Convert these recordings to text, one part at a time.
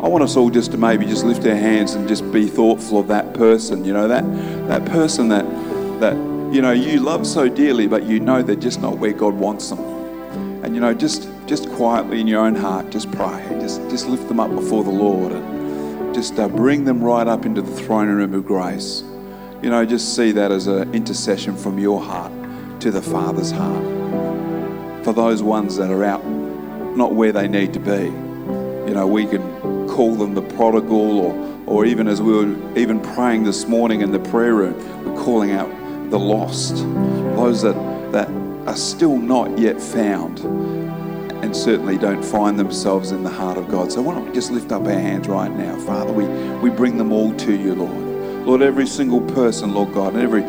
I want us all just to maybe just lift our hands and just be thoughtful of that person. You know that that person that that you know you love so dearly, but you know they're just not where God wants them. And you know, just just quietly in your own heart, just pray, just just lift them up before the Lord, and just uh, bring them right up into the throne room of grace. You know, just see that as an intercession from your heart to the Father's heart for those ones that are out, not where they need to be. You know, we can call them the prodigal, or or even as we were even praying this morning in the prayer room, we're calling out the lost, those that that are still not yet found and certainly don't find themselves in the heart of God. So why don't we just lift up our hands right now, Father? We, we bring them all to you, Lord. Lord, every single person, Lord God, and every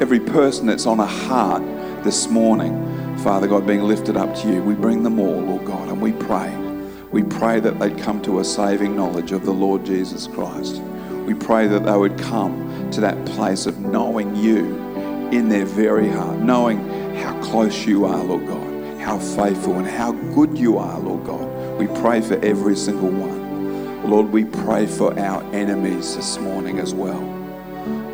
every person that's on a heart this morning, Father God, being lifted up to you, we bring them all, Lord God, and we pray. We pray that they'd come to a saving knowledge of the Lord Jesus Christ. We pray that they would come to that place of knowing you in their very heart, knowing how close you are, Lord God, how faithful and how good you are, Lord God. We pray for every single one. Lord, we pray for our enemies this morning as well.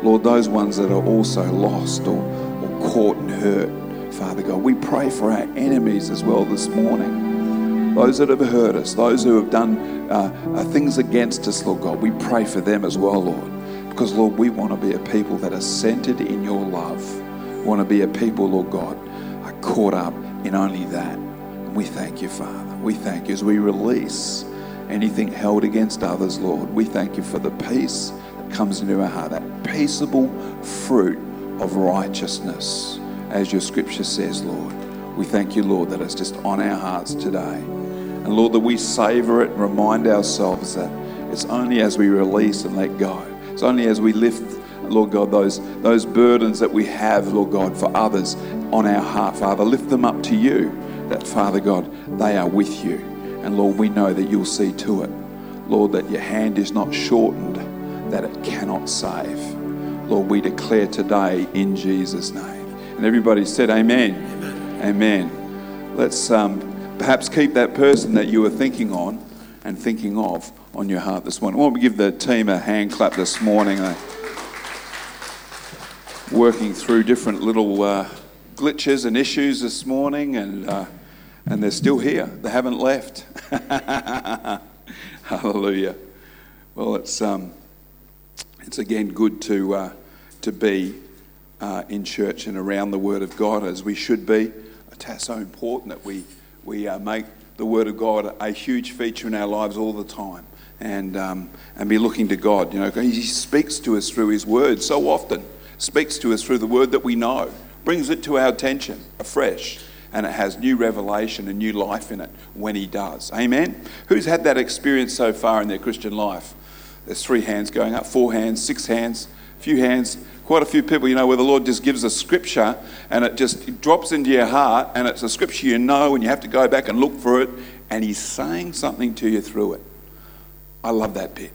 Lord, those ones that are also lost or, or caught and hurt, Father God, we pray for our enemies as well this morning. Those that have hurt us, those who have done uh, uh, things against us, Lord God, we pray for them as well, Lord. Because, Lord, we want to be a people that are centered in your love We want to be a people, Lord God, are caught up in only that. And we thank you, Father. We thank you as we release anything held against others, Lord. We thank you for the peace that comes into our heart, that peaceable fruit of righteousness, as your scripture says, Lord. We thank you, Lord, that it's just on our hearts today. And Lord, that we savor it and remind ourselves that it's only as we release and let go, it's only as we lift Lord God, those, those burdens that we have, Lord God, for others on our heart, Father. Lift them up to you, that, Father God, they are with you. And Lord, we know that you'll see to it, Lord, that your hand is not shortened, that it cannot save. Lord, we declare today in Jesus' name. And everybody said, Amen. Amen. Amen. Let's um, perhaps keep that person that you were thinking on and thinking of on your heart this morning. I want to give the team a hand clap this morning working through different little uh, glitches and issues this morning, and, uh, and they're still here. They haven't left. Hallelujah. Well, it's, um, it's again good to, uh, to be uh, in church and around the Word of God as we should be. It's so important that we, we uh, make the Word of God a huge feature in our lives all the time and, um, and be looking to God. You know, He speaks to us through His Word so often speaks to us through the word that we know, brings it to our attention afresh, and it has new revelation and new life in it when He does. Amen? Who's had that experience so far in their Christian life? There's three hands going up, four hands, six hands, a few hands, quite a few people, you know, where the Lord just gives a scripture and it just drops into your heart and it's a scripture you know and you have to go back and look for it and He's saying something to you through it. I love that bit.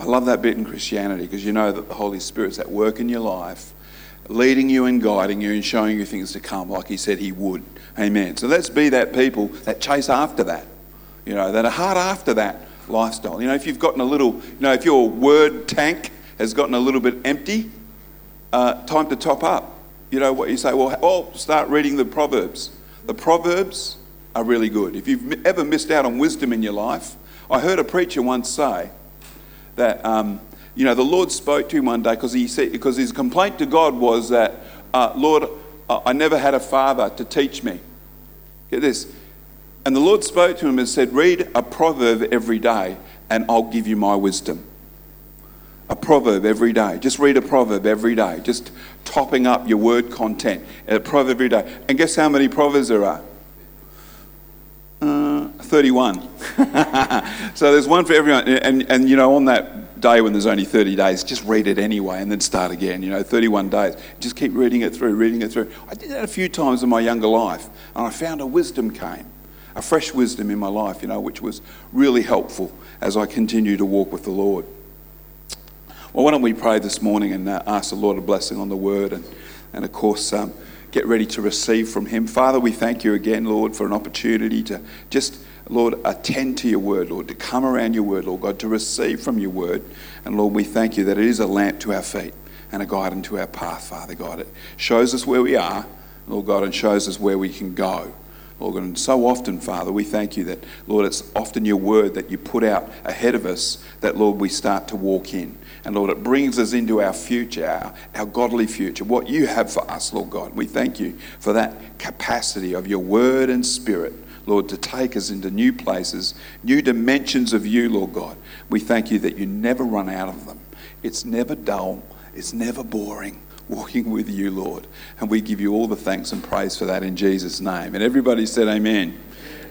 I love that bit in Christianity because you know that the Holy Spirit's at work in your life, leading you and guiding you and showing you things to come like He said He would. Amen. So let's be that people that chase after that, you know, that are hard after that lifestyle. You know, if you've gotten a little, you know, if your word tank has gotten a little bit empty, uh, time to top up. You know what you say? Well, well, start reading the Proverbs. The Proverbs are really good. If you've ever missed out on wisdom in your life, I heard a preacher once say that, um, you know, the Lord spoke to him one day because he said, because his complaint to God was that, uh, Lord, I never had a father to teach me. Get this. And the Lord spoke to him and said, Read a proverb every day and I'll give you my wisdom. A proverb every day. Just read a proverb every day. Just topping up your word content. A proverb every day. And guess how many proverbs there are? Uh, 31. so there's one for everyone. And, and, you know, on that day when there's only 30 days, just read it anyway and then start again. You know, 31 days. Just keep reading it through, reading it through. I did that a few times in my younger life. And I found a wisdom came, a fresh wisdom in my life, you know, which was really helpful as I continue to walk with the Lord. Well, why don't we pray this morning and uh, ask the Lord a blessing on the word? And, and of course, um, get ready to receive from Him. Father, we thank you again, Lord, for an opportunity to just, Lord, attend to your word, Lord, to come around your word, Lord God, to receive from your word. And Lord, we thank you that it is a lamp to our feet and a guide into our path, Father God. It shows us where we are, Lord God, and shows us where we can go. Lord God, and so often, Father, we thank you that, Lord, it's often your word that you put out ahead of us that, Lord, we start to walk in. And Lord, it brings us into our future, our, our godly future, what you have for us, Lord God. We thank you for that capacity of your word and spirit, Lord, to take us into new places, new dimensions of you, Lord God. We thank you that you never run out of them. It's never dull, it's never boring walking with you, Lord. And we give you all the thanks and praise for that in Jesus' name. And everybody said, Amen.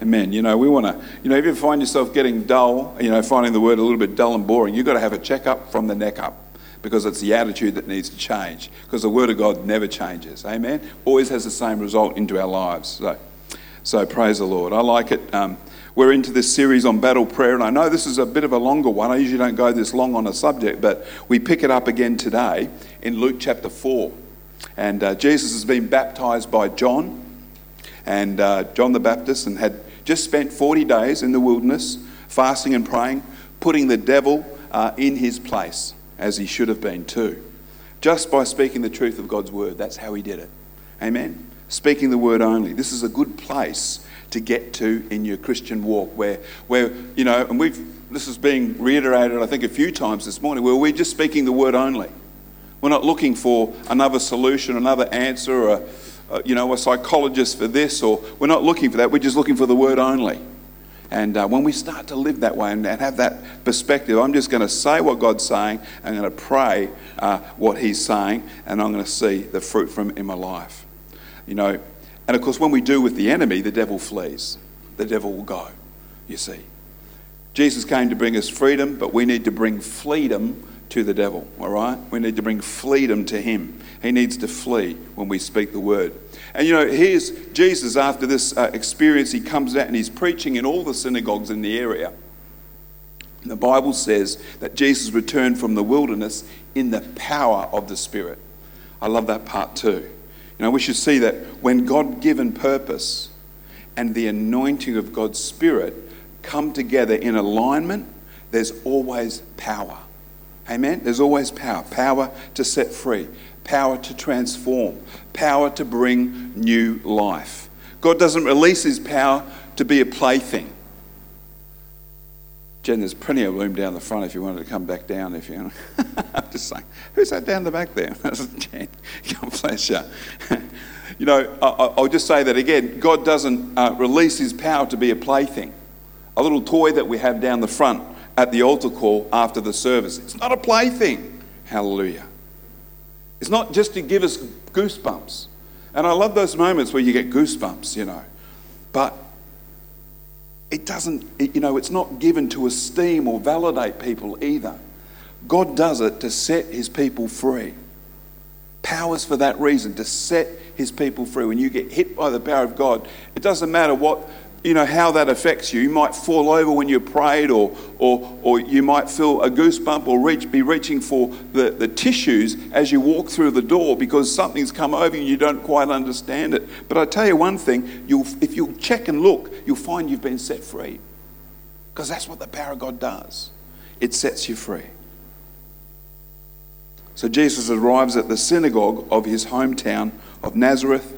Amen. You know, we want to, you know, if you find yourself getting dull, you know, finding the word a little bit dull and boring, you've got to have a checkup from the neck up because it's the attitude that needs to change because the word of God never changes. Amen. Always has the same result into our lives. So, so praise the Lord. I like it. Um, we're into this series on battle prayer, and I know this is a bit of a longer one. I usually don't go this long on a subject, but we pick it up again today in Luke chapter 4. And uh, Jesus has been baptized by John, and uh, John the Baptist, and had just spent 40 days in the wilderness, fasting and praying, putting the devil uh, in his place, as he should have been too. Just by speaking the truth of God's word. That's how he did it. Amen. Speaking the word only. This is a good place to get to in your Christian walk where, where you know, and we've, this is being reiterated, I think, a few times this morning, where we're just speaking the word only. We're not looking for another solution, another answer, or a, a you know, a psychologist for this, or we're not looking for that. We're just looking for the word only. And uh, when we start to live that way and, and have that perspective, I'm just going to say what God's saying. I'm going to pray uh, what He's saying, and I'm going to see the fruit from in my life. You know, and of course, when we do with the enemy, the devil flees. The devil will go, you see. Jesus came to bring us freedom, but we need to bring freedom to the devil, all right? We need to bring freedom to him. He needs to flee when we speak the word. And you know, here's Jesus after this uh, experience. He comes out and he's preaching in all the synagogues in the area. And the Bible says that Jesus returned from the wilderness in the power of the Spirit. I love that part too. You know, we should see that when God given purpose and the anointing of God's Spirit come together in alignment, there's always power. Amen? There's always power. Power to set free, power to transform, power to bring new life. God doesn't release his power to be a plaything. Jen, there's plenty of room down the front if you wanted to come back down. If you, I'm just saying, who's that down the back there? Jen. God bless you. you know, I'll just say that again. God doesn't uh, release His power to be a plaything, a little toy that we have down the front at the altar call after the service. It's not a plaything. Hallelujah. It's not just to give us goosebumps. And I love those moments where you get goosebumps, you know. But it doesn't, you know, it's not given to esteem or validate people either. God does it to set his people free. Powers for that reason, to set his people free. When you get hit by the power of God, it doesn't matter what you know how that affects you. You might fall over when you prayed, or, or, or you might feel a goosebump, or reach, be reaching for the, the tissues as you walk through the door because something's come over you and you don't quite understand it. But I tell you one thing: you'll, if you check and look, you'll find you've been set free, because that's what the power of God does. It sets you free. So Jesus arrives at the synagogue of his hometown of Nazareth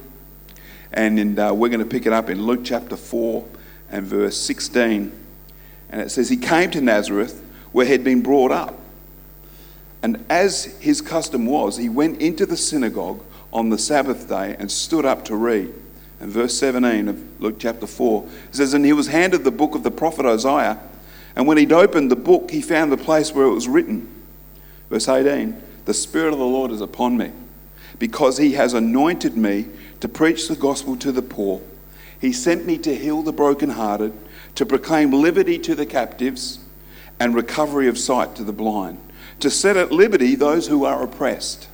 and uh, we're going to pick it up in Luke chapter 4 and verse 16. And it says, He came to Nazareth where he had been brought up. And as his custom was, he went into the synagogue on the Sabbath day and stood up to read. And verse 17 of Luke chapter 4 says, And he was handed the book of the prophet Isaiah. And when he'd opened the book, he found the place where it was written. Verse 18 The Spirit of the Lord is upon me, because he has anointed me to preach the gospel to the poor. He sent me to heal the brokenhearted, to proclaim liberty to the captives and recovery of sight to the blind, to set at liberty those who are oppressed,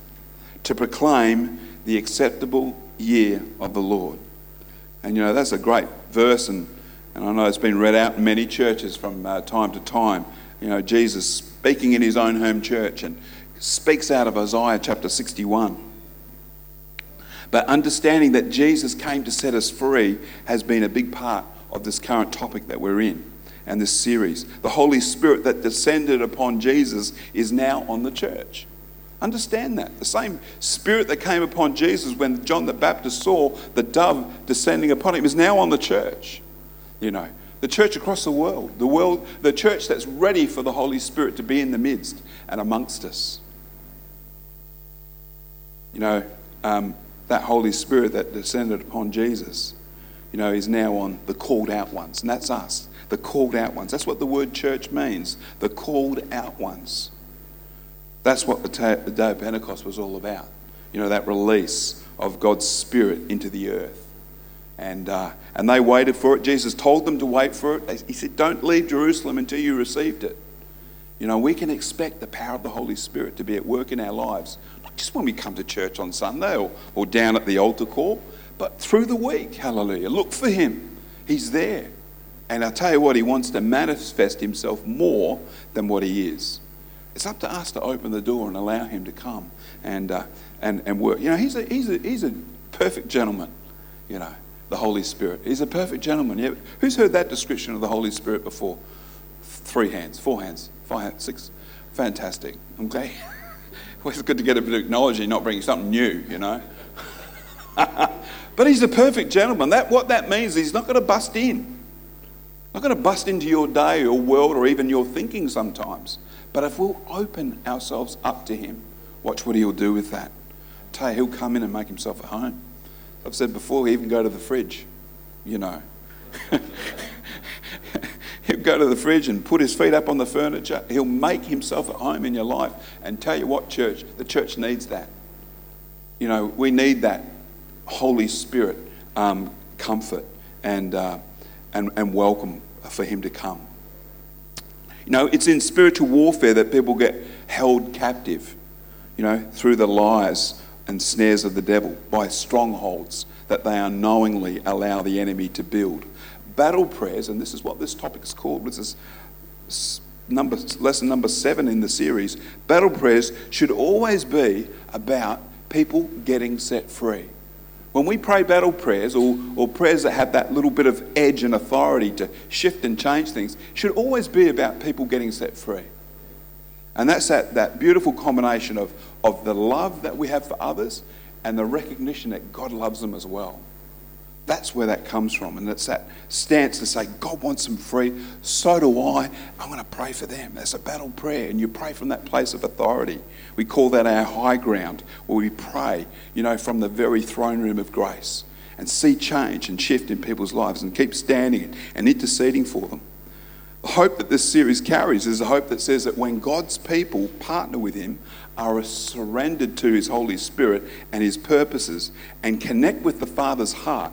to proclaim the acceptable year of the Lord. And you know, that's a great verse, and, and I know it's been read out in many churches from uh, time to time. You know, Jesus speaking in his own home church and speaks out of Isaiah chapter 61. But understanding that Jesus came to set us free has been a big part of this current topic that we're in and this series. The Holy Spirit that descended upon Jesus is now on the church. Understand that. The same spirit that came upon Jesus when John the Baptist saw the dove descending upon him is now on the church. You know, the church across the world, the world, the church that's ready for the Holy Spirit to be in the midst and amongst us. You know, um, that Holy Spirit that descended upon Jesus, you know, is now on the called out ones, and that's us, the called out ones. That's what the word church means, the called out ones. That's what the, day of Pentecost was all about. You know, that release of God's Spirit into the earth. And, uh, and they waited for it. Jesus told them to wait for it. He said, Don't leave Jerusalem until you received it. You know, we can expect the power of the Holy Spirit to be at work in our lives, just when we come to church on Sunday or, or down at the altar call, but through the week. Hallelujah. Look for Him, He's there. And I tell you what, He wants to manifest Himself more than what He is. It's up to us to open the door and allow him to come and, uh, and, and work. You know, he's a, he's, a, he's a perfect gentleman, you know, the Holy Spirit. He's a perfect gentleman. Yeah. Who's heard that description of the Holy Spirit before? Three hands, four hands, five hands, six. Fantastic. I'm it's good to get a bit of acknowledging, not bringing something new, you know. but he's a perfect gentleman. That, what that means is he's not going to bust in. Not going to bust into your day or world or even your thinking sometimes. But if we'll open ourselves up to Him, watch what He'll do with that. Tell you, He'll come in and make Himself at home. I've said before, He even go to the fridge, you know. He'll go to the fridge and put his feet up on the furniture. He'll make himself at home in your life. And tell you what, church, the church needs that. You know, we need that Holy Spirit um, comfort and, uh, and, and welcome for him to come. You know, it's in spiritual warfare that people get held captive, you know, through the lies and snares of the devil by strongholds that they unknowingly allow the enemy to build. Battle prayers, and this is what this topic is called, this is number, lesson number seven in the series. Battle prayers should always be about people getting set free. When we pray battle prayers or, or prayers that have that little bit of edge and authority to shift and change things, should always be about people getting set free. And that's that, that beautiful combination of, of the love that we have for others and the recognition that God loves them as well. That's where that comes from. And it's that stance to say, God wants them free, so do I. I'm going to pray for them. That's a battle prayer. And you pray from that place of authority. We call that our high ground, where we pray, you know, from the very throne room of grace and see change and shift in people's lives and keep standing and interceding for them. The hope that this series carries is a hope that says that when God's people partner with Him, are surrendered to His Holy Spirit and His purposes, and connect with the Father's heart,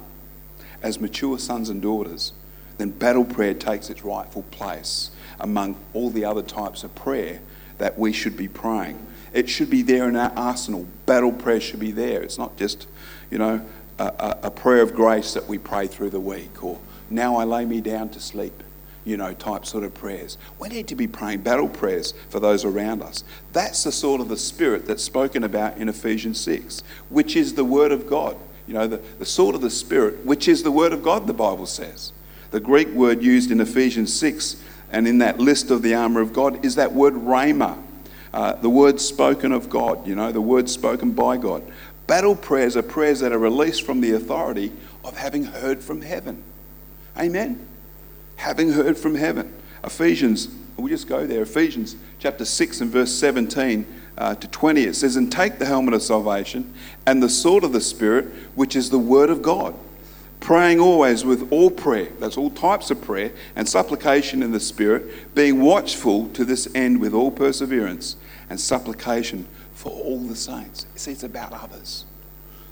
as mature sons and daughters, then battle prayer takes its rightful place among all the other types of prayer that we should be praying. It should be there in our arsenal. Battle prayer should be there. It's not just, you know, a, a, prayer of grace that we pray through the week or now I lay me down to sleep, you know, type sort of prayers. We need to be praying battle prayers for those around us. That's the sort of the spirit that's spoken about in Ephesians 6, which is the word of God. You know, the, the sword of the Spirit, which is the Word of God, the Bible says. The Greek word used in Ephesians 6 and in that list of the armour of God is that word rhema, uh, the word spoken of God, you know, the word spoken by God. Battle prayers are prayers that are released from the authority of having heard from heaven. Amen? Having heard from heaven. Ephesians, we just go there. Ephesians chapter 6 and verse 17 uh, to 20, it says, And take the helmet of salvation and the sword of the Spirit, which is the word of God. Praying always with all prayer, that's all types of prayer, and supplication in the Spirit, being watchful to this end with all perseverance and supplication for all the saints. See, it's about others,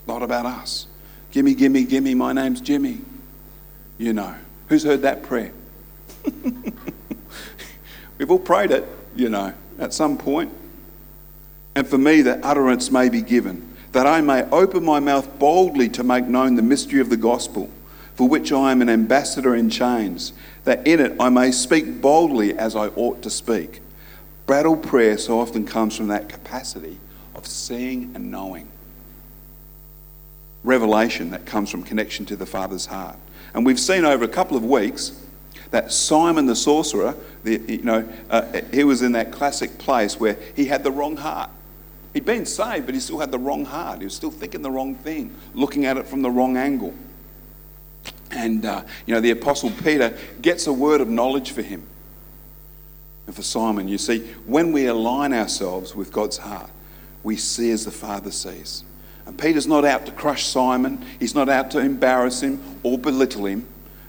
not about us. Gimme, gimme, gimme, my name's Jimmy. You know. Who's heard that prayer? We've all prayed it, you know, at some point and for me that utterance may be given, that I may open my mouth boldly to make known the mystery of the gospel, for which I am an ambassador in chains, that in it I may speak boldly as I ought to speak. Battle prayer so often comes from that capacity of seeing and knowing. revelation that comes from connection to the Father's heart. And we've seen over a couple of weeks that Simon the sorcerer, the, you know, uh, he was in that classic place where he had the wrong heart. He'd been saved, but he still had the wrong heart. He was still thinking the wrong thing, looking at it from the wrong angle. And, uh, you know, the Apostle Peter gets a word of knowledge for him. And for Simon, you see, when we align ourselves with God's heart, we see as the Father sees. And Peter's not out to crush Simon, he's not out to embarrass him or belittle him,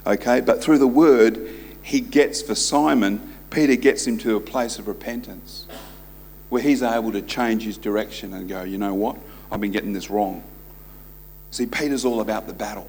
okay? But through the word he gets for Simon, Peter gets him to a place of repentance where he's able to change his direction and go, you know what? I've been getting this wrong. See, Peter's all about the battle.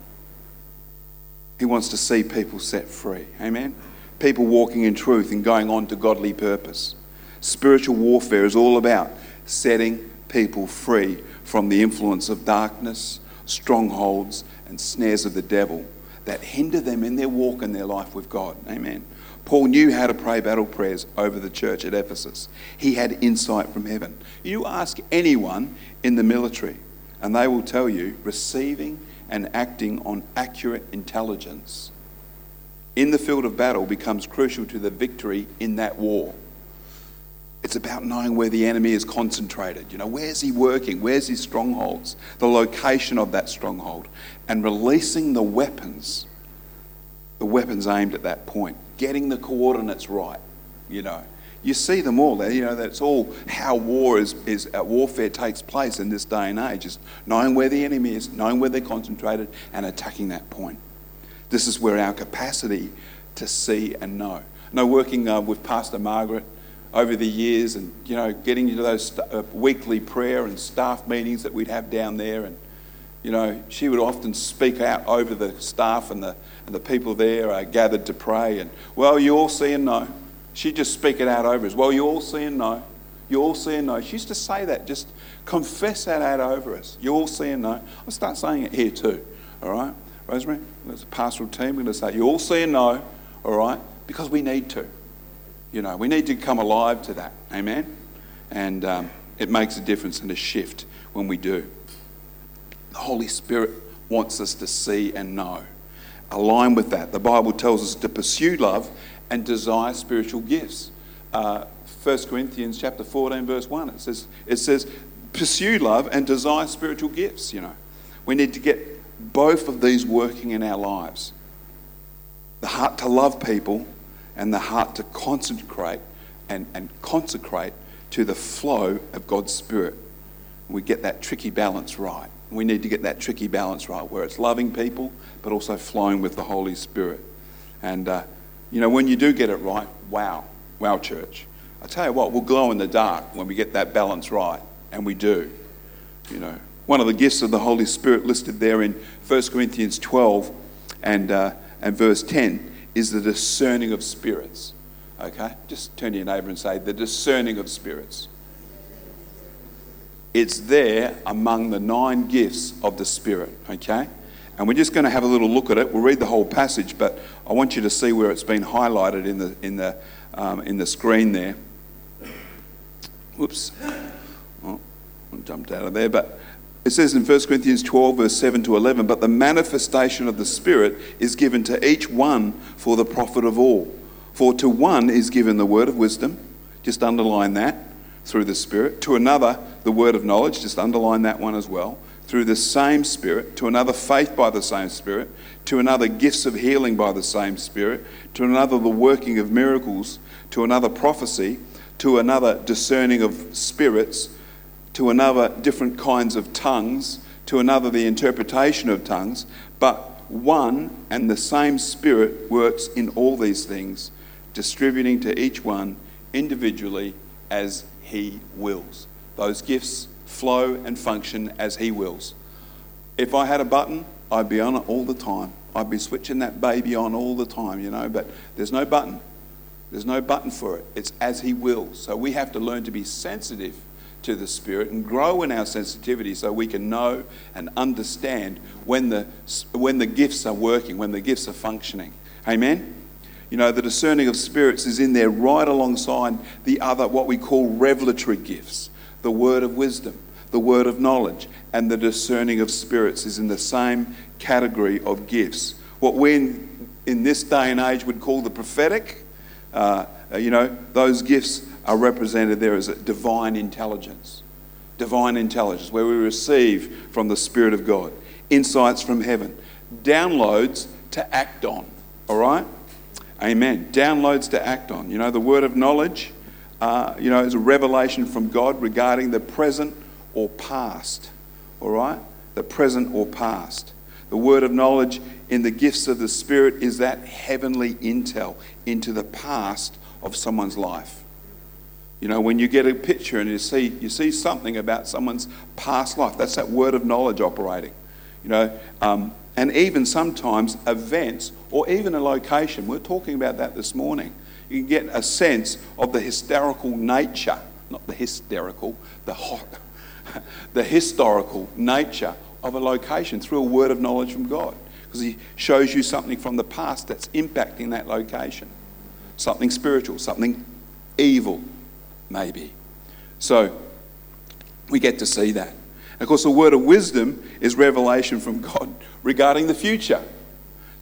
He wants to see people set free. Amen? People walking in truth and going on to godly purpose. Spiritual warfare is all about setting people free from the influence of darkness, strongholds, and snares of the devil that hinder them in their walk and their life with God. Amen. Paul knew how to pray battle prayers over the church at Ephesus. He had insight from heaven. You ask anyone in the military, and they will tell you receiving and acting on accurate intelligence in the field of battle becomes crucial to the victory in that war. It's about knowing where the enemy is concentrated. You know, where's he working? Where's his strongholds? The location of that stronghold. And releasing the weapons, the weapons aimed at that point. Getting the coordinates right, you know. You see them all you know, that's all how war is, is uh, warfare takes place in this day and age, is knowing where the enemy is, knowing where they're concentrated, and attacking that point. This is where our capacity to see and know. Now, working uh, with Pastor Margaret over the years and, you know, getting into those st- uh, weekly prayer and staff meetings that we'd have down there. And, you know, she would often speak out over the staff and the, and the people there uh, gathered to pray. And, well, you all see and know. She'd just speak it out over us. Well, you all see and know. You all see and know. She used to say that, just confess that out over us. You all see and know. I'll start saying it here too, all right? Rosemary, there's a pastoral team. We're going to say, you all see and know, all right? Because we need to. You know, we need to come alive to that. Amen? And um, it makes a difference and a shift when we do. The Holy Spirit wants us to see and know. Align with that. The Bible tells us to pursue love and desire spiritual gifts. Uh, 1 Corinthians chapter 14, verse 1, it says, it says, pursue love and desire spiritual gifts, you know. We need to get both of these working in our lives. The heart to love people and the heart to concentrate and, and consecrate to the flow of God's Spirit. We get that tricky balance right. We need to get that tricky balance right where it's loving people but also flowing with the Holy Spirit. And, uh, you know, when you do get it right, wow, wow, church. I tell you what, we'll glow in the dark when we get that balance right, and we do. You know, one of the gifts of the Holy Spirit listed there in 1 Corinthians 12 and, uh, and verse 10 is the discerning of spirits. Okay? Just turn to your neighbour and say, the discerning of spirits. It's there among the nine gifts of the Spirit. Okay? And we're just going to have a little look at it. We'll read the whole passage, but I want you to see where it's been highlighted in the, in the, um, in the screen there. Whoops. Oh, I jumped out of there. But it says in 1 Corinthians 12, verse 7 to 11, but the manifestation of the Spirit is given to each one for the profit of all. For to one is given the word of wisdom, just underline that, through the Spirit. To another, the word of knowledge, just underline that one as well, through the same Spirit. To another, faith by the same Spirit. To another, gifts of healing by the same Spirit. To another, the working of miracles. To another, prophecy. To another, discerning of spirits to another different kinds of tongues, to another the interpretation of tongues, but one and the same Spirit works in all these things, distributing to each one individually as He wills. Those gifts flow and function as He wills. If I had a button, I'd be on it all the time. I'd be switching that baby on all the time, you know, but there's no button. There's no button for it. It's as He wills. So we have to learn to be sensitive to the Spirit and grow in our sensitivity so we can know and understand when the, when the gifts are working, when the gifts are functioning. Amen? You know, the discerning of spirits is in there right alongside the other, what we call revelatory gifts the word of wisdom, the word of knowledge and the discerning of spirits is in the same category of gifts. What we in, in this day and age would call the prophetic, uh, you know, those gifts are represented there as a divine intelligence. Divine intelligence, where we receive from the Spirit of God insights from heaven, downloads to act on. All right? Amen. Downloads to act on. You know, the word of knowledge, uh, you know, is a revelation from God regarding the present or past. All right? The present or past. The word of knowledge in the gifts of the Spirit is that heavenly intel into the past of someone's life. You know, when you get a picture and you see, you see something about someone's past life, that's that word of knowledge operating. You know, um, and even sometimes events or even a location. We are talking about that this morning. You can get a sense of the hysterical nature, not the hysterical, the hot, the historical nature of a location through a word of knowledge from God. Because He shows you something from the past that's impacting that location. Something spiritual, something evil, maybe. So, we get to see that. Of course, the word of wisdom is revelation from God regarding the future.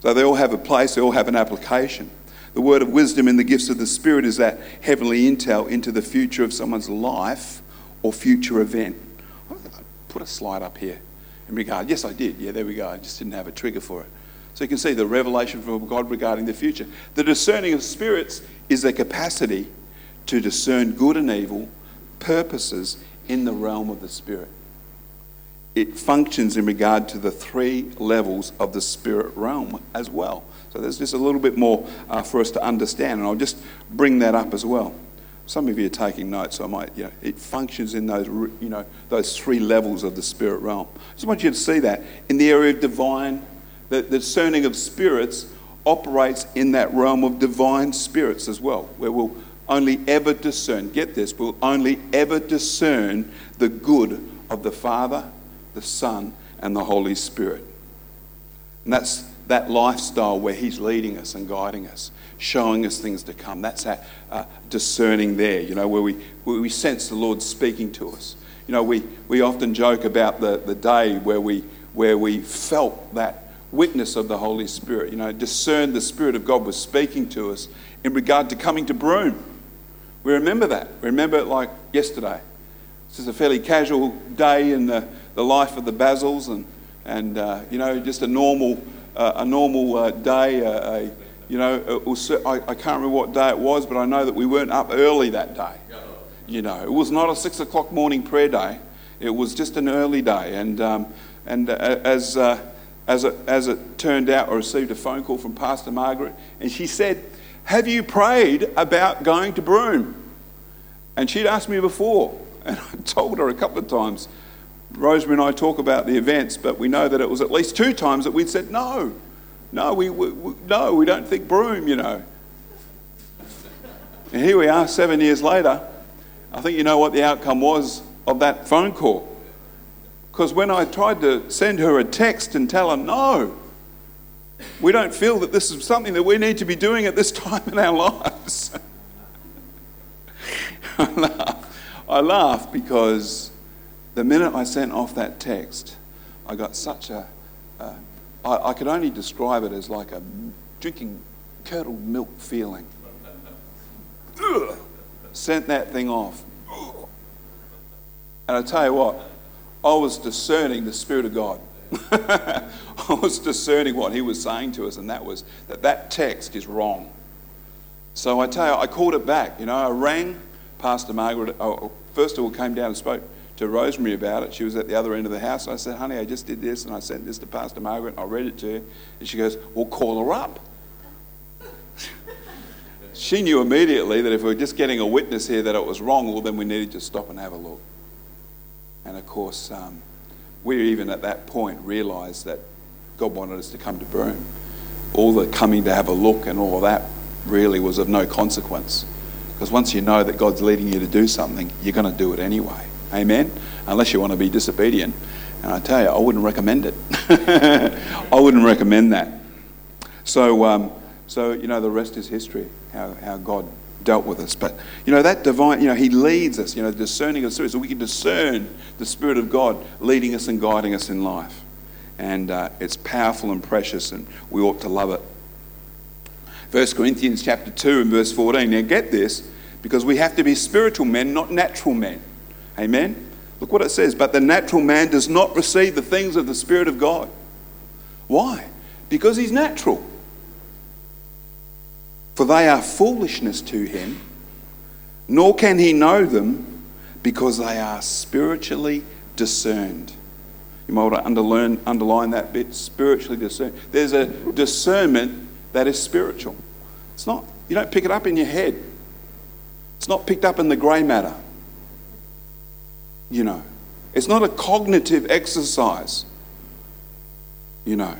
So they all have a place, they all have an application. The word of wisdom in the gifts of the Spirit is that heavenly intel into the future of someone's life or future event. I put a slide up here in regard. Yes, I did. Yeah, there we go. I just didn't have a trigger for it. So you can see the revelation from God regarding the future. The discerning of spirits is the capacity to discern good and evil purposes in the realm of the Spirit it functions in regard to the three levels of the spirit realm as well. So there's just a little bit more uh, for us to understand, and I'll just bring that up as well. Some of you are taking notes, so I might, you know, it functions in those, you know, those three levels of the spirit realm. I just want you to see that in the area of divine, the, the discerning of spirits operates in that realm of divine spirits as well, where we'll only ever discern, get this, we'll only ever discern the good of the Father the Son, and the Holy Spirit. And that's that lifestyle where He's leading us and guiding us, showing us things to come. That's that uh, discerning there, you know, where we, where we sense the Lord speaking to us. You know, we, we often joke about the, the day where we, where we felt that witness of the Holy Spirit, you know, discerned the Spirit of God was speaking to us in regard to coming to Broome. We remember that. We remember it like yesterday. This is a fairly casual day in the the life of the Basils and, and uh, you know, just a normal, uh, a normal uh, day. a, you know, was, I, I, can't remember what day it was, but I know that we weren't up early that day. You know, it was not a six o'clock morning prayer day. It was just an early day. And, um, and uh, as, uh, as, it, as it turned out, I received a phone call from Pastor Margaret, and she said, Have you prayed about going to Broome? And she'd asked me before, and I told her a couple of times, Rosemary and I talk about the events, but we know that it was at least two times that we'd said, no, no, we, we, we no, we don't think Broome, you know. And here we are, seven years later. I think you know what the outcome was of that phone call. Because when I tried to send her a text and tell her, no, we don't feel that this is something that we need to be doing at this time in our lives. I laugh because the minute I sent off that text, I got such a. Uh, I, I could only describe it as like a drinking curdled milk feeling. Ugh, sent that thing off. And I tell you what, I was discerning the Spirit of God. I was discerning what He was saying to us, and that was that that text is wrong. So I tell you, I called it back. You know, I rang Pastor Margaret. Oh, first of all, came down and spoke to Rosemary about it. She was at the other end of the house. I said, honey, I just did this and I sent this to Pastor Margaret and I read it to her. And she goes, well, call her up. she knew immediately that if we were just getting a witness here that it was wrong, well, then we needed to stop and have a look. And of course, um, we even at that point realised that God wanted us to come to Broome. All the coming to have a look and all that really was of no consequence. Because once you know that God's leading you to do something, you're going to do it anyway. Amen? Unless you want to be disobedient. And I tell you, I wouldn't recommend it. I wouldn't recommend that. So, um, so, you know, the rest is history, how, how God dealt with us. But, you know, that divine, you know, He leads us, you know, discerning of spirit, so we can discern the Spirit of God leading us and guiding us in life. And uh, it's powerful and precious, and we ought to love it. 1 Corinthians chapter 2 and verse 14. Now get this, because we have to be spiritual men, not natural men. Amen? Look what it says. But the natural man does not receive the things of the Spirit of God. Why? Because he's natural. For they are foolishness to him, nor can he know them because they are spiritually discerned. You might want to underline, underline that bit spiritually discerned. There's a discernment that is spiritual. It's not, you don't pick it up in your head, it's not picked up in the grey matter. You know, it's not a cognitive exercise. You know.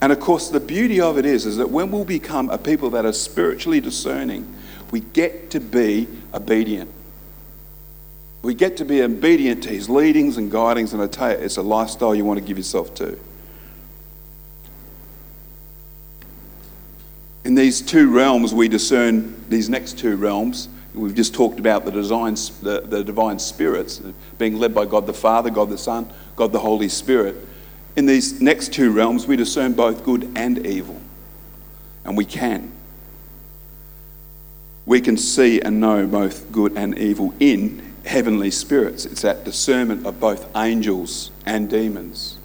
And of course, the beauty of it is, is that when we become a people that are spiritually discerning, we get to be obedient. We get to be obedient to his leadings and guidings, and I tell you, it's a lifestyle you want to give yourself to. In these two realms, we discern these next two realms. We've just talked about the, the, the divine spirits being led by God the Father, God the Son, God the Holy Spirit. In these next two realms, we discern both good and evil. And we can. We can see and know both good and evil in heavenly spirits. It's that discernment of both angels and demons.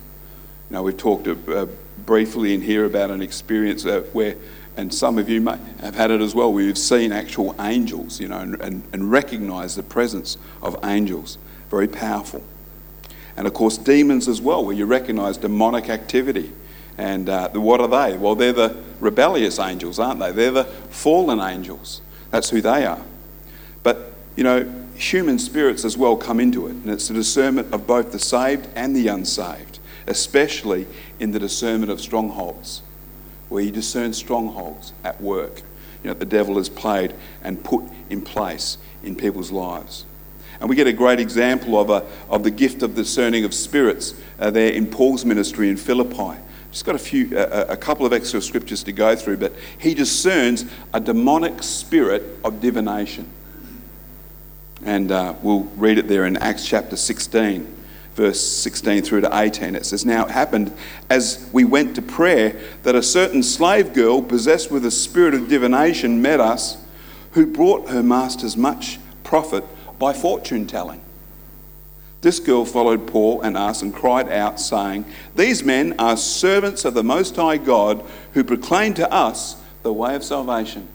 Know, we've talked uh, briefly in here about an experience uh, where and some of you may have had it as well, where you've seen actual angels, you know, and, and, and the presence of angels. Very powerful. And of course, demons as well, where you recognise demonic activity. And uh, what are they? Well, they're the rebellious angels, aren't they? They're the fallen angels. That's who they are. But, you know, human spirits as well come into it. And it's the discernment of both the saved and the unsaved, especially in the discernment of strongholds where you discern strongholds at work. You know, the devil has played and put in place in people's lives. And we get a great example of, a, of the gift of discerning of spirits uh, there in Paul's ministry in Philippi. Just got a few, a couple of extra scriptures to go through, but he discerns a demonic spirit of divination. And uh, we'll read it there in Acts chapter 16 verse 16 through to 18. It says, Now it happened as we went to prayer that a certain slave girl possessed with a spirit of divination met us, who brought her masters much profit by fortune telling. This girl followed Paul and us and cried out, saying, These men are servants of the Most High God who proclaim to us the way of salvation.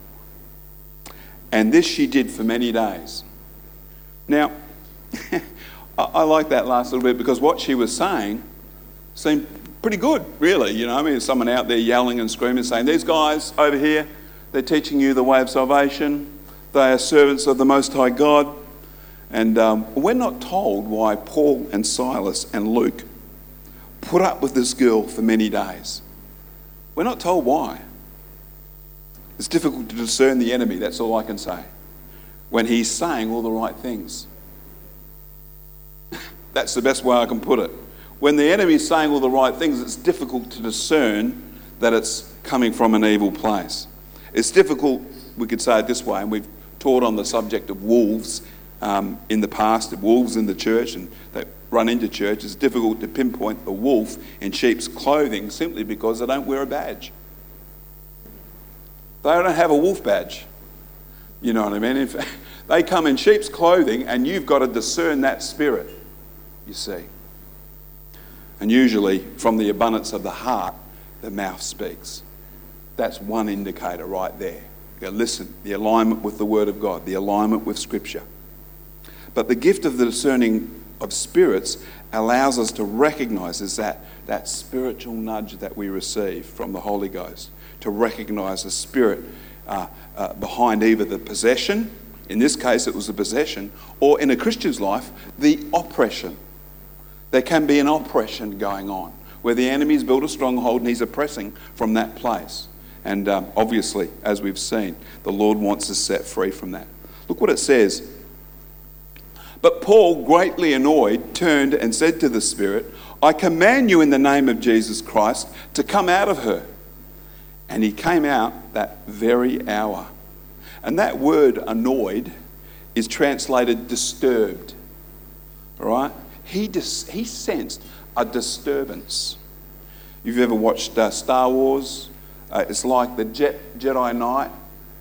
And this she did for many days. Now, I, like that last little bit because what she was saying seemed pretty good, really. You know, I mean, someone out there yelling and screaming, saying, These guys over here, they're teaching you the way of salvation. They are servants of the Most High God. And um, we're not told why Paul and Silas and Luke put up with this girl for many days. We're not told why. It's difficult to discern the enemy, that's all I can say, when he's saying all the right things. That's the best way I can put it. When the enemy is saying all the right things, it's difficult to discern that it's coming from an evil place. It's difficult, we could say it this way, and we've taught on the subject of wolves um, in the past, of wolves in the church and that run into church. It's difficult to pinpoint a wolf in sheep's clothing simply because they don't wear a badge. They don't have a wolf badge. You know what I mean? In fact, they come in sheep's clothing, and you've got to discern that spirit you see. And usually, from the abundance of the heart, the mouth speaks. That's one indicator right there. Listen, the alignment with the Word of God, the alignment with Scripture. But the gift of the discerning of spirits allows us to recognize is that, that spiritual nudge that we receive from the Holy Ghost, to recognize the spirit uh, uh, behind either the possession, in this case it was the possession, or in a Christian's life, the oppression there can be an oppression going on where the enemy's built a stronghold and he's oppressing from that place. And um, obviously, as we've seen, the Lord wants us set free from that. Look what it says. But Paul, greatly annoyed, turned and said to the Spirit, I command you in the name of Jesus Christ to come out of her. And he came out that very hour. And that word annoyed is translated disturbed. All right? He, dis- he sensed a disturbance. You've ever watched uh, Star Wars, uh, it's like the Jedi Knight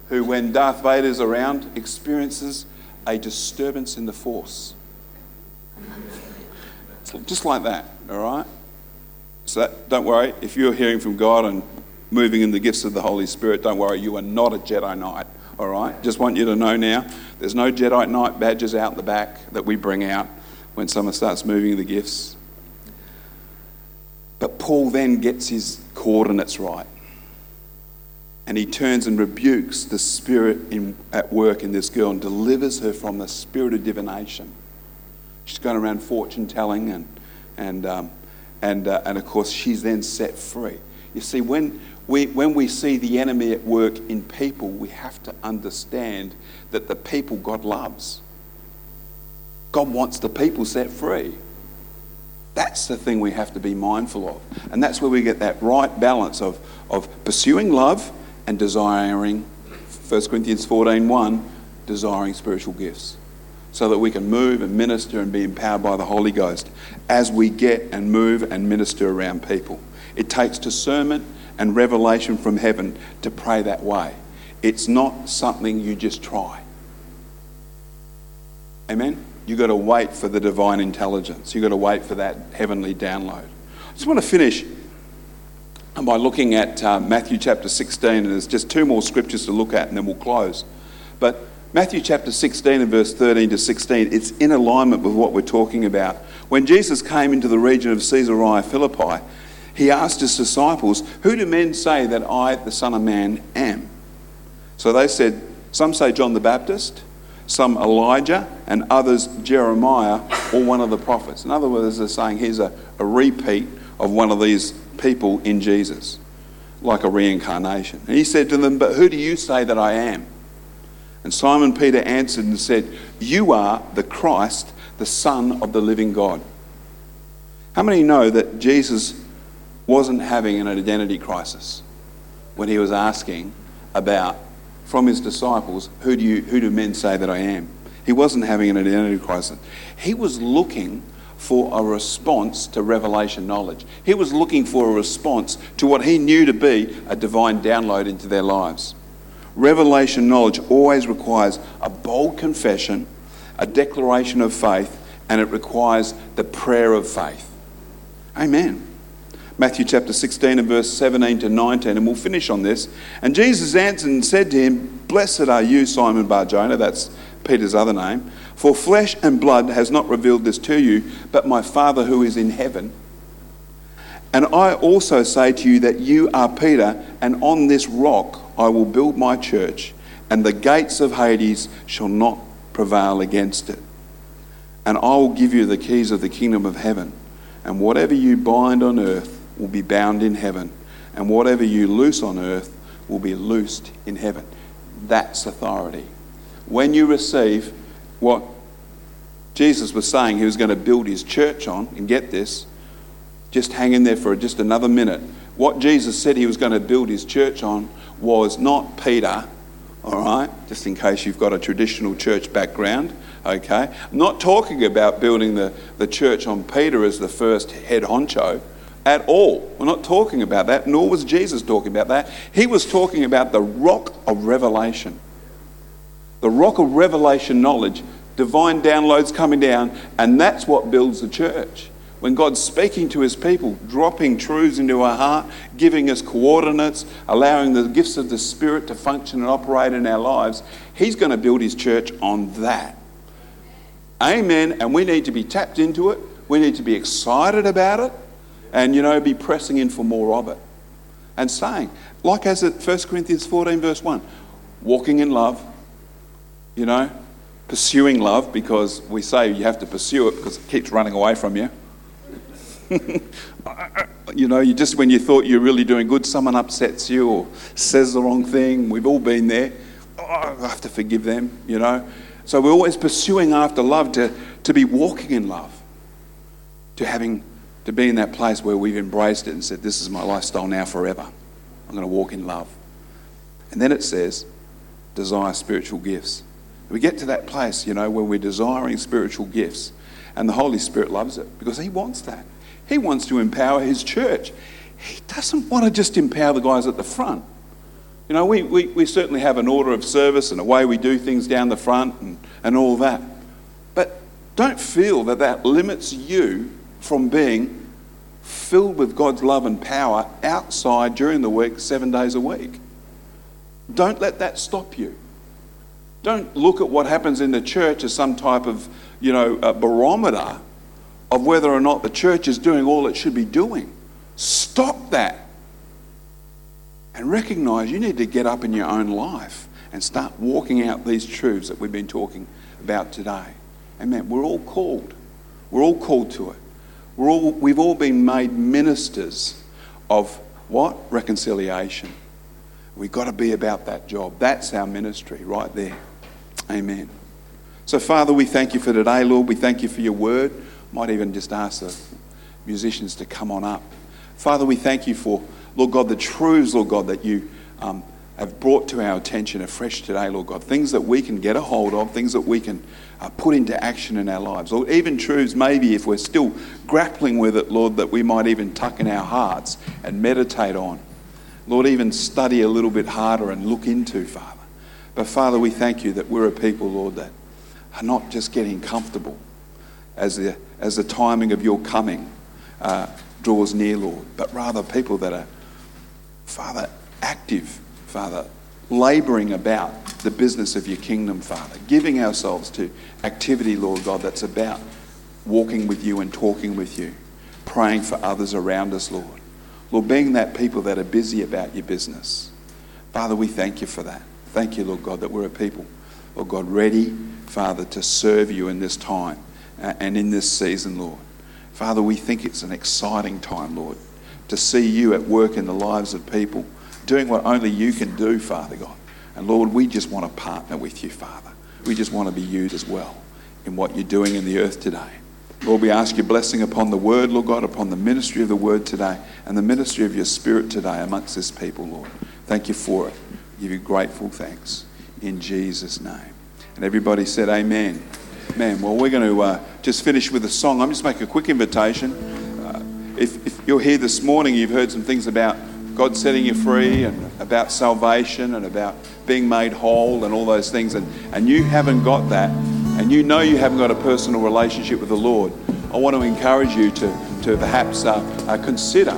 who, when Darth Vader's around, experiences a disturbance in the Force. Just like that, all right? So that, don't worry, if you're hearing from God and moving in the gifts of the Holy Spirit, don't worry, you are not a Jedi Knight, all right? Just want you to know now, there's no Jedi Knight badges out the back that we bring out when someone starts moving the gifts. But Paul then gets his coordinates right. And he turns and rebukes the spirit in, at work in this girl and delivers her from the spirit of divination. She's going around fortune telling, and, and, um, and, uh, and of course, she's then set free. You see, when we, when we see the enemy at work in people, we have to understand that the people God loves. God wants the people set free. That's the thing we have to be mindful of. And that's where we get that right balance of, of pursuing love and desiring, 1 Corinthians 14 1, desiring spiritual gifts. So that we can move and minister and be empowered by the Holy Ghost as we get and move and minister around people. It takes discernment and revelation from heaven to pray that way. It's not something you just try. Amen? You've got to wait for the divine intelligence. You've got to wait for that heavenly download. I just want to finish by looking at uh, Matthew chapter 16, and there's just two more scriptures to look at, and then we'll close. But Matthew chapter 16 and verse 13 to 16, it's in alignment with what we're talking about. When Jesus came into the region of Caesarea Philippi, he asked his disciples, Who do men say that I, the Son of Man, am? So they said, Some say John the Baptist, some Elijah, and others Jeremiah or one of the prophets. In other words, they're saying here's a, a repeat of one of these people in Jesus, like a reincarnation. And he said to them, But who do you say that I am? And Simon Peter answered and said, You are the Christ, the Son of the living God. How many know that Jesus wasn't having an identity crisis when he was asking about from his disciples, who do, you, who do men say that I am? He wasn't having an identity crisis. He was looking for a response to revelation knowledge. He was looking for a response to what he knew to be a divine download into their lives. Revelation knowledge always requires a bold confession, a declaration of faith, and it requires the prayer of faith. Amen. Matthew chapter 16 and verse 17 to 19, and we'll finish on this. And Jesus answered and said to him, Blessed are you, Simon Barjona, that's Peter's other name, for flesh and blood has not revealed this to you, but my Father who is in heaven. And I also say to you that you are Peter, and on this rock I will build my church, and the gates of Hades shall not prevail against it. And I will give you the keys of the kingdom of heaven, and whatever you bind on earth will be bound in heaven, and whatever you loose on earth will be loosed in heaven. That's authority. When you receive what Jesus was saying he was going to build his church on, and get this, just hang in there for just another minute. What Jesus said he was going to build his church on was not Peter, all right, just in case you've got a traditional church background, okay? I'm not talking about building the, the church on Peter as the first head honcho at all. We're not talking about that, nor was Jesus talking about that. He was talking about the rock of revelation. The rock of revelation knowledge, divine downloads coming down, and that's what builds the church. When God's speaking to his people, dropping truths into our heart, giving us coordinates, allowing the gifts of the Spirit to function and operate in our lives, he's going to build his church on that. Amen. And we need to be tapped into it. We need to be excited about it and, you know, be pressing in for more of it. And saying, like as at 1 Corinthians 14, verse 1, walking in love, you know, pursuing love because we say you have to pursue it because it keeps running away from you. you know, you just when you thought you're really doing good, someone upsets you or says the wrong thing. We've all been there. Oh, I have to forgive them, you know. So we're always pursuing after love to, to be walking in love, to having to be in that place where we've embraced it and said, This is my lifestyle now forever. I'm going to walk in love. And then it says, desire spiritual gifts. We get to that place, you know, where we're desiring spiritual gifts. And the Holy Spirit loves it because He wants that. He wants to empower His church. He doesn't want to just empower the guys at the front. You know, we, we, we certainly have an order of service and a way we do things down the front and, and all that. But don't feel that that limits you from being filled with God's love and power outside during the week, seven days a week. Don't let that stop you. Don't look at what happens in the church as some type of, you know, barometer of whether or not the church is doing all it should be doing. Stop that and recognize you need to get up in your own life and start walking out these truths that we've been talking about today. Amen. We're all called. We're all called to it. We're all, we've all been made ministers of what? Reconciliation. We've got to be about that job. That's our ministry right there. Amen. So, Father, we thank you for today, Lord. We thank you for your word. Might even just ask the musicians to come on up. Father, we thank you for Lord God, the truths, Lord God, that you um, have brought to our attention afresh today, Lord God, things that we can get a hold of, things that we can uh, put into action in our lives, or even truths maybe if we're still grappling with it, Lord, that we might even tuck in our hearts and meditate on. Lord, even study a little bit harder and look into, Father. But Father, we thank you that we're a people, Lord, that are not just getting comfortable as the, as the timing of your coming uh, draws near, Lord, but rather people that are Father, active, Father, labouring about the business of your kingdom, Father, giving ourselves to activity, Lord God, that's about walking with you and talking with you, praying for others around us, Lord. Lord, being that people that are busy about your business. Father, we thank you for that. Thank you, Lord God, that we're a people, Lord God, ready, Father, to serve you in this time uh, and in this season, Lord. Father, we think it's an exciting time, Lord to see you at work in the lives of people, doing what only you can do, Father God. And Lord, we just want to partner with you, Father. We just want to be used as well in what you're doing in the earth today. Lord, we ask your blessing upon the word, Lord God, upon the ministry of the word today and the ministry of your spirit today amongst this people, Lord. Thank you for it. We give you grateful thanks in Jesus' name. And everybody said, Amen. Man, well, we're going to uh, just finish with a song. I'm just make a quick invitation. Uh, if, if you're here this morning, you've heard some things about God setting you free and about salvation and about being made whole and all those things, and, and you haven't got that, and you know you haven't got a personal relationship with the Lord, I want to encourage you to, to perhaps uh, uh, consider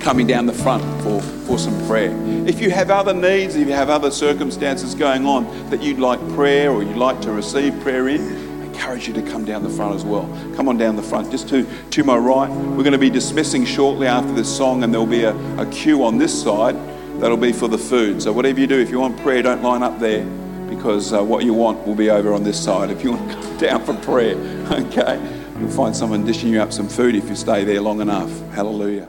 coming down the front for, for some prayer. If you have other needs, if you have other circumstances going on that you'd like prayer or you'd like to receive prayer in, encourage you to come down the front as well. Come on down the front, just to, to my right. We're going to be dismissing shortly after this song, and there'll be a, a queue on this side that'll be for the food. So, whatever you do, if you want prayer, don't line up there because uh, what you want will be over on this side if you want to come down for prayer. Okay? You'll find someone dishing you up some food if you stay there long enough. Hallelujah.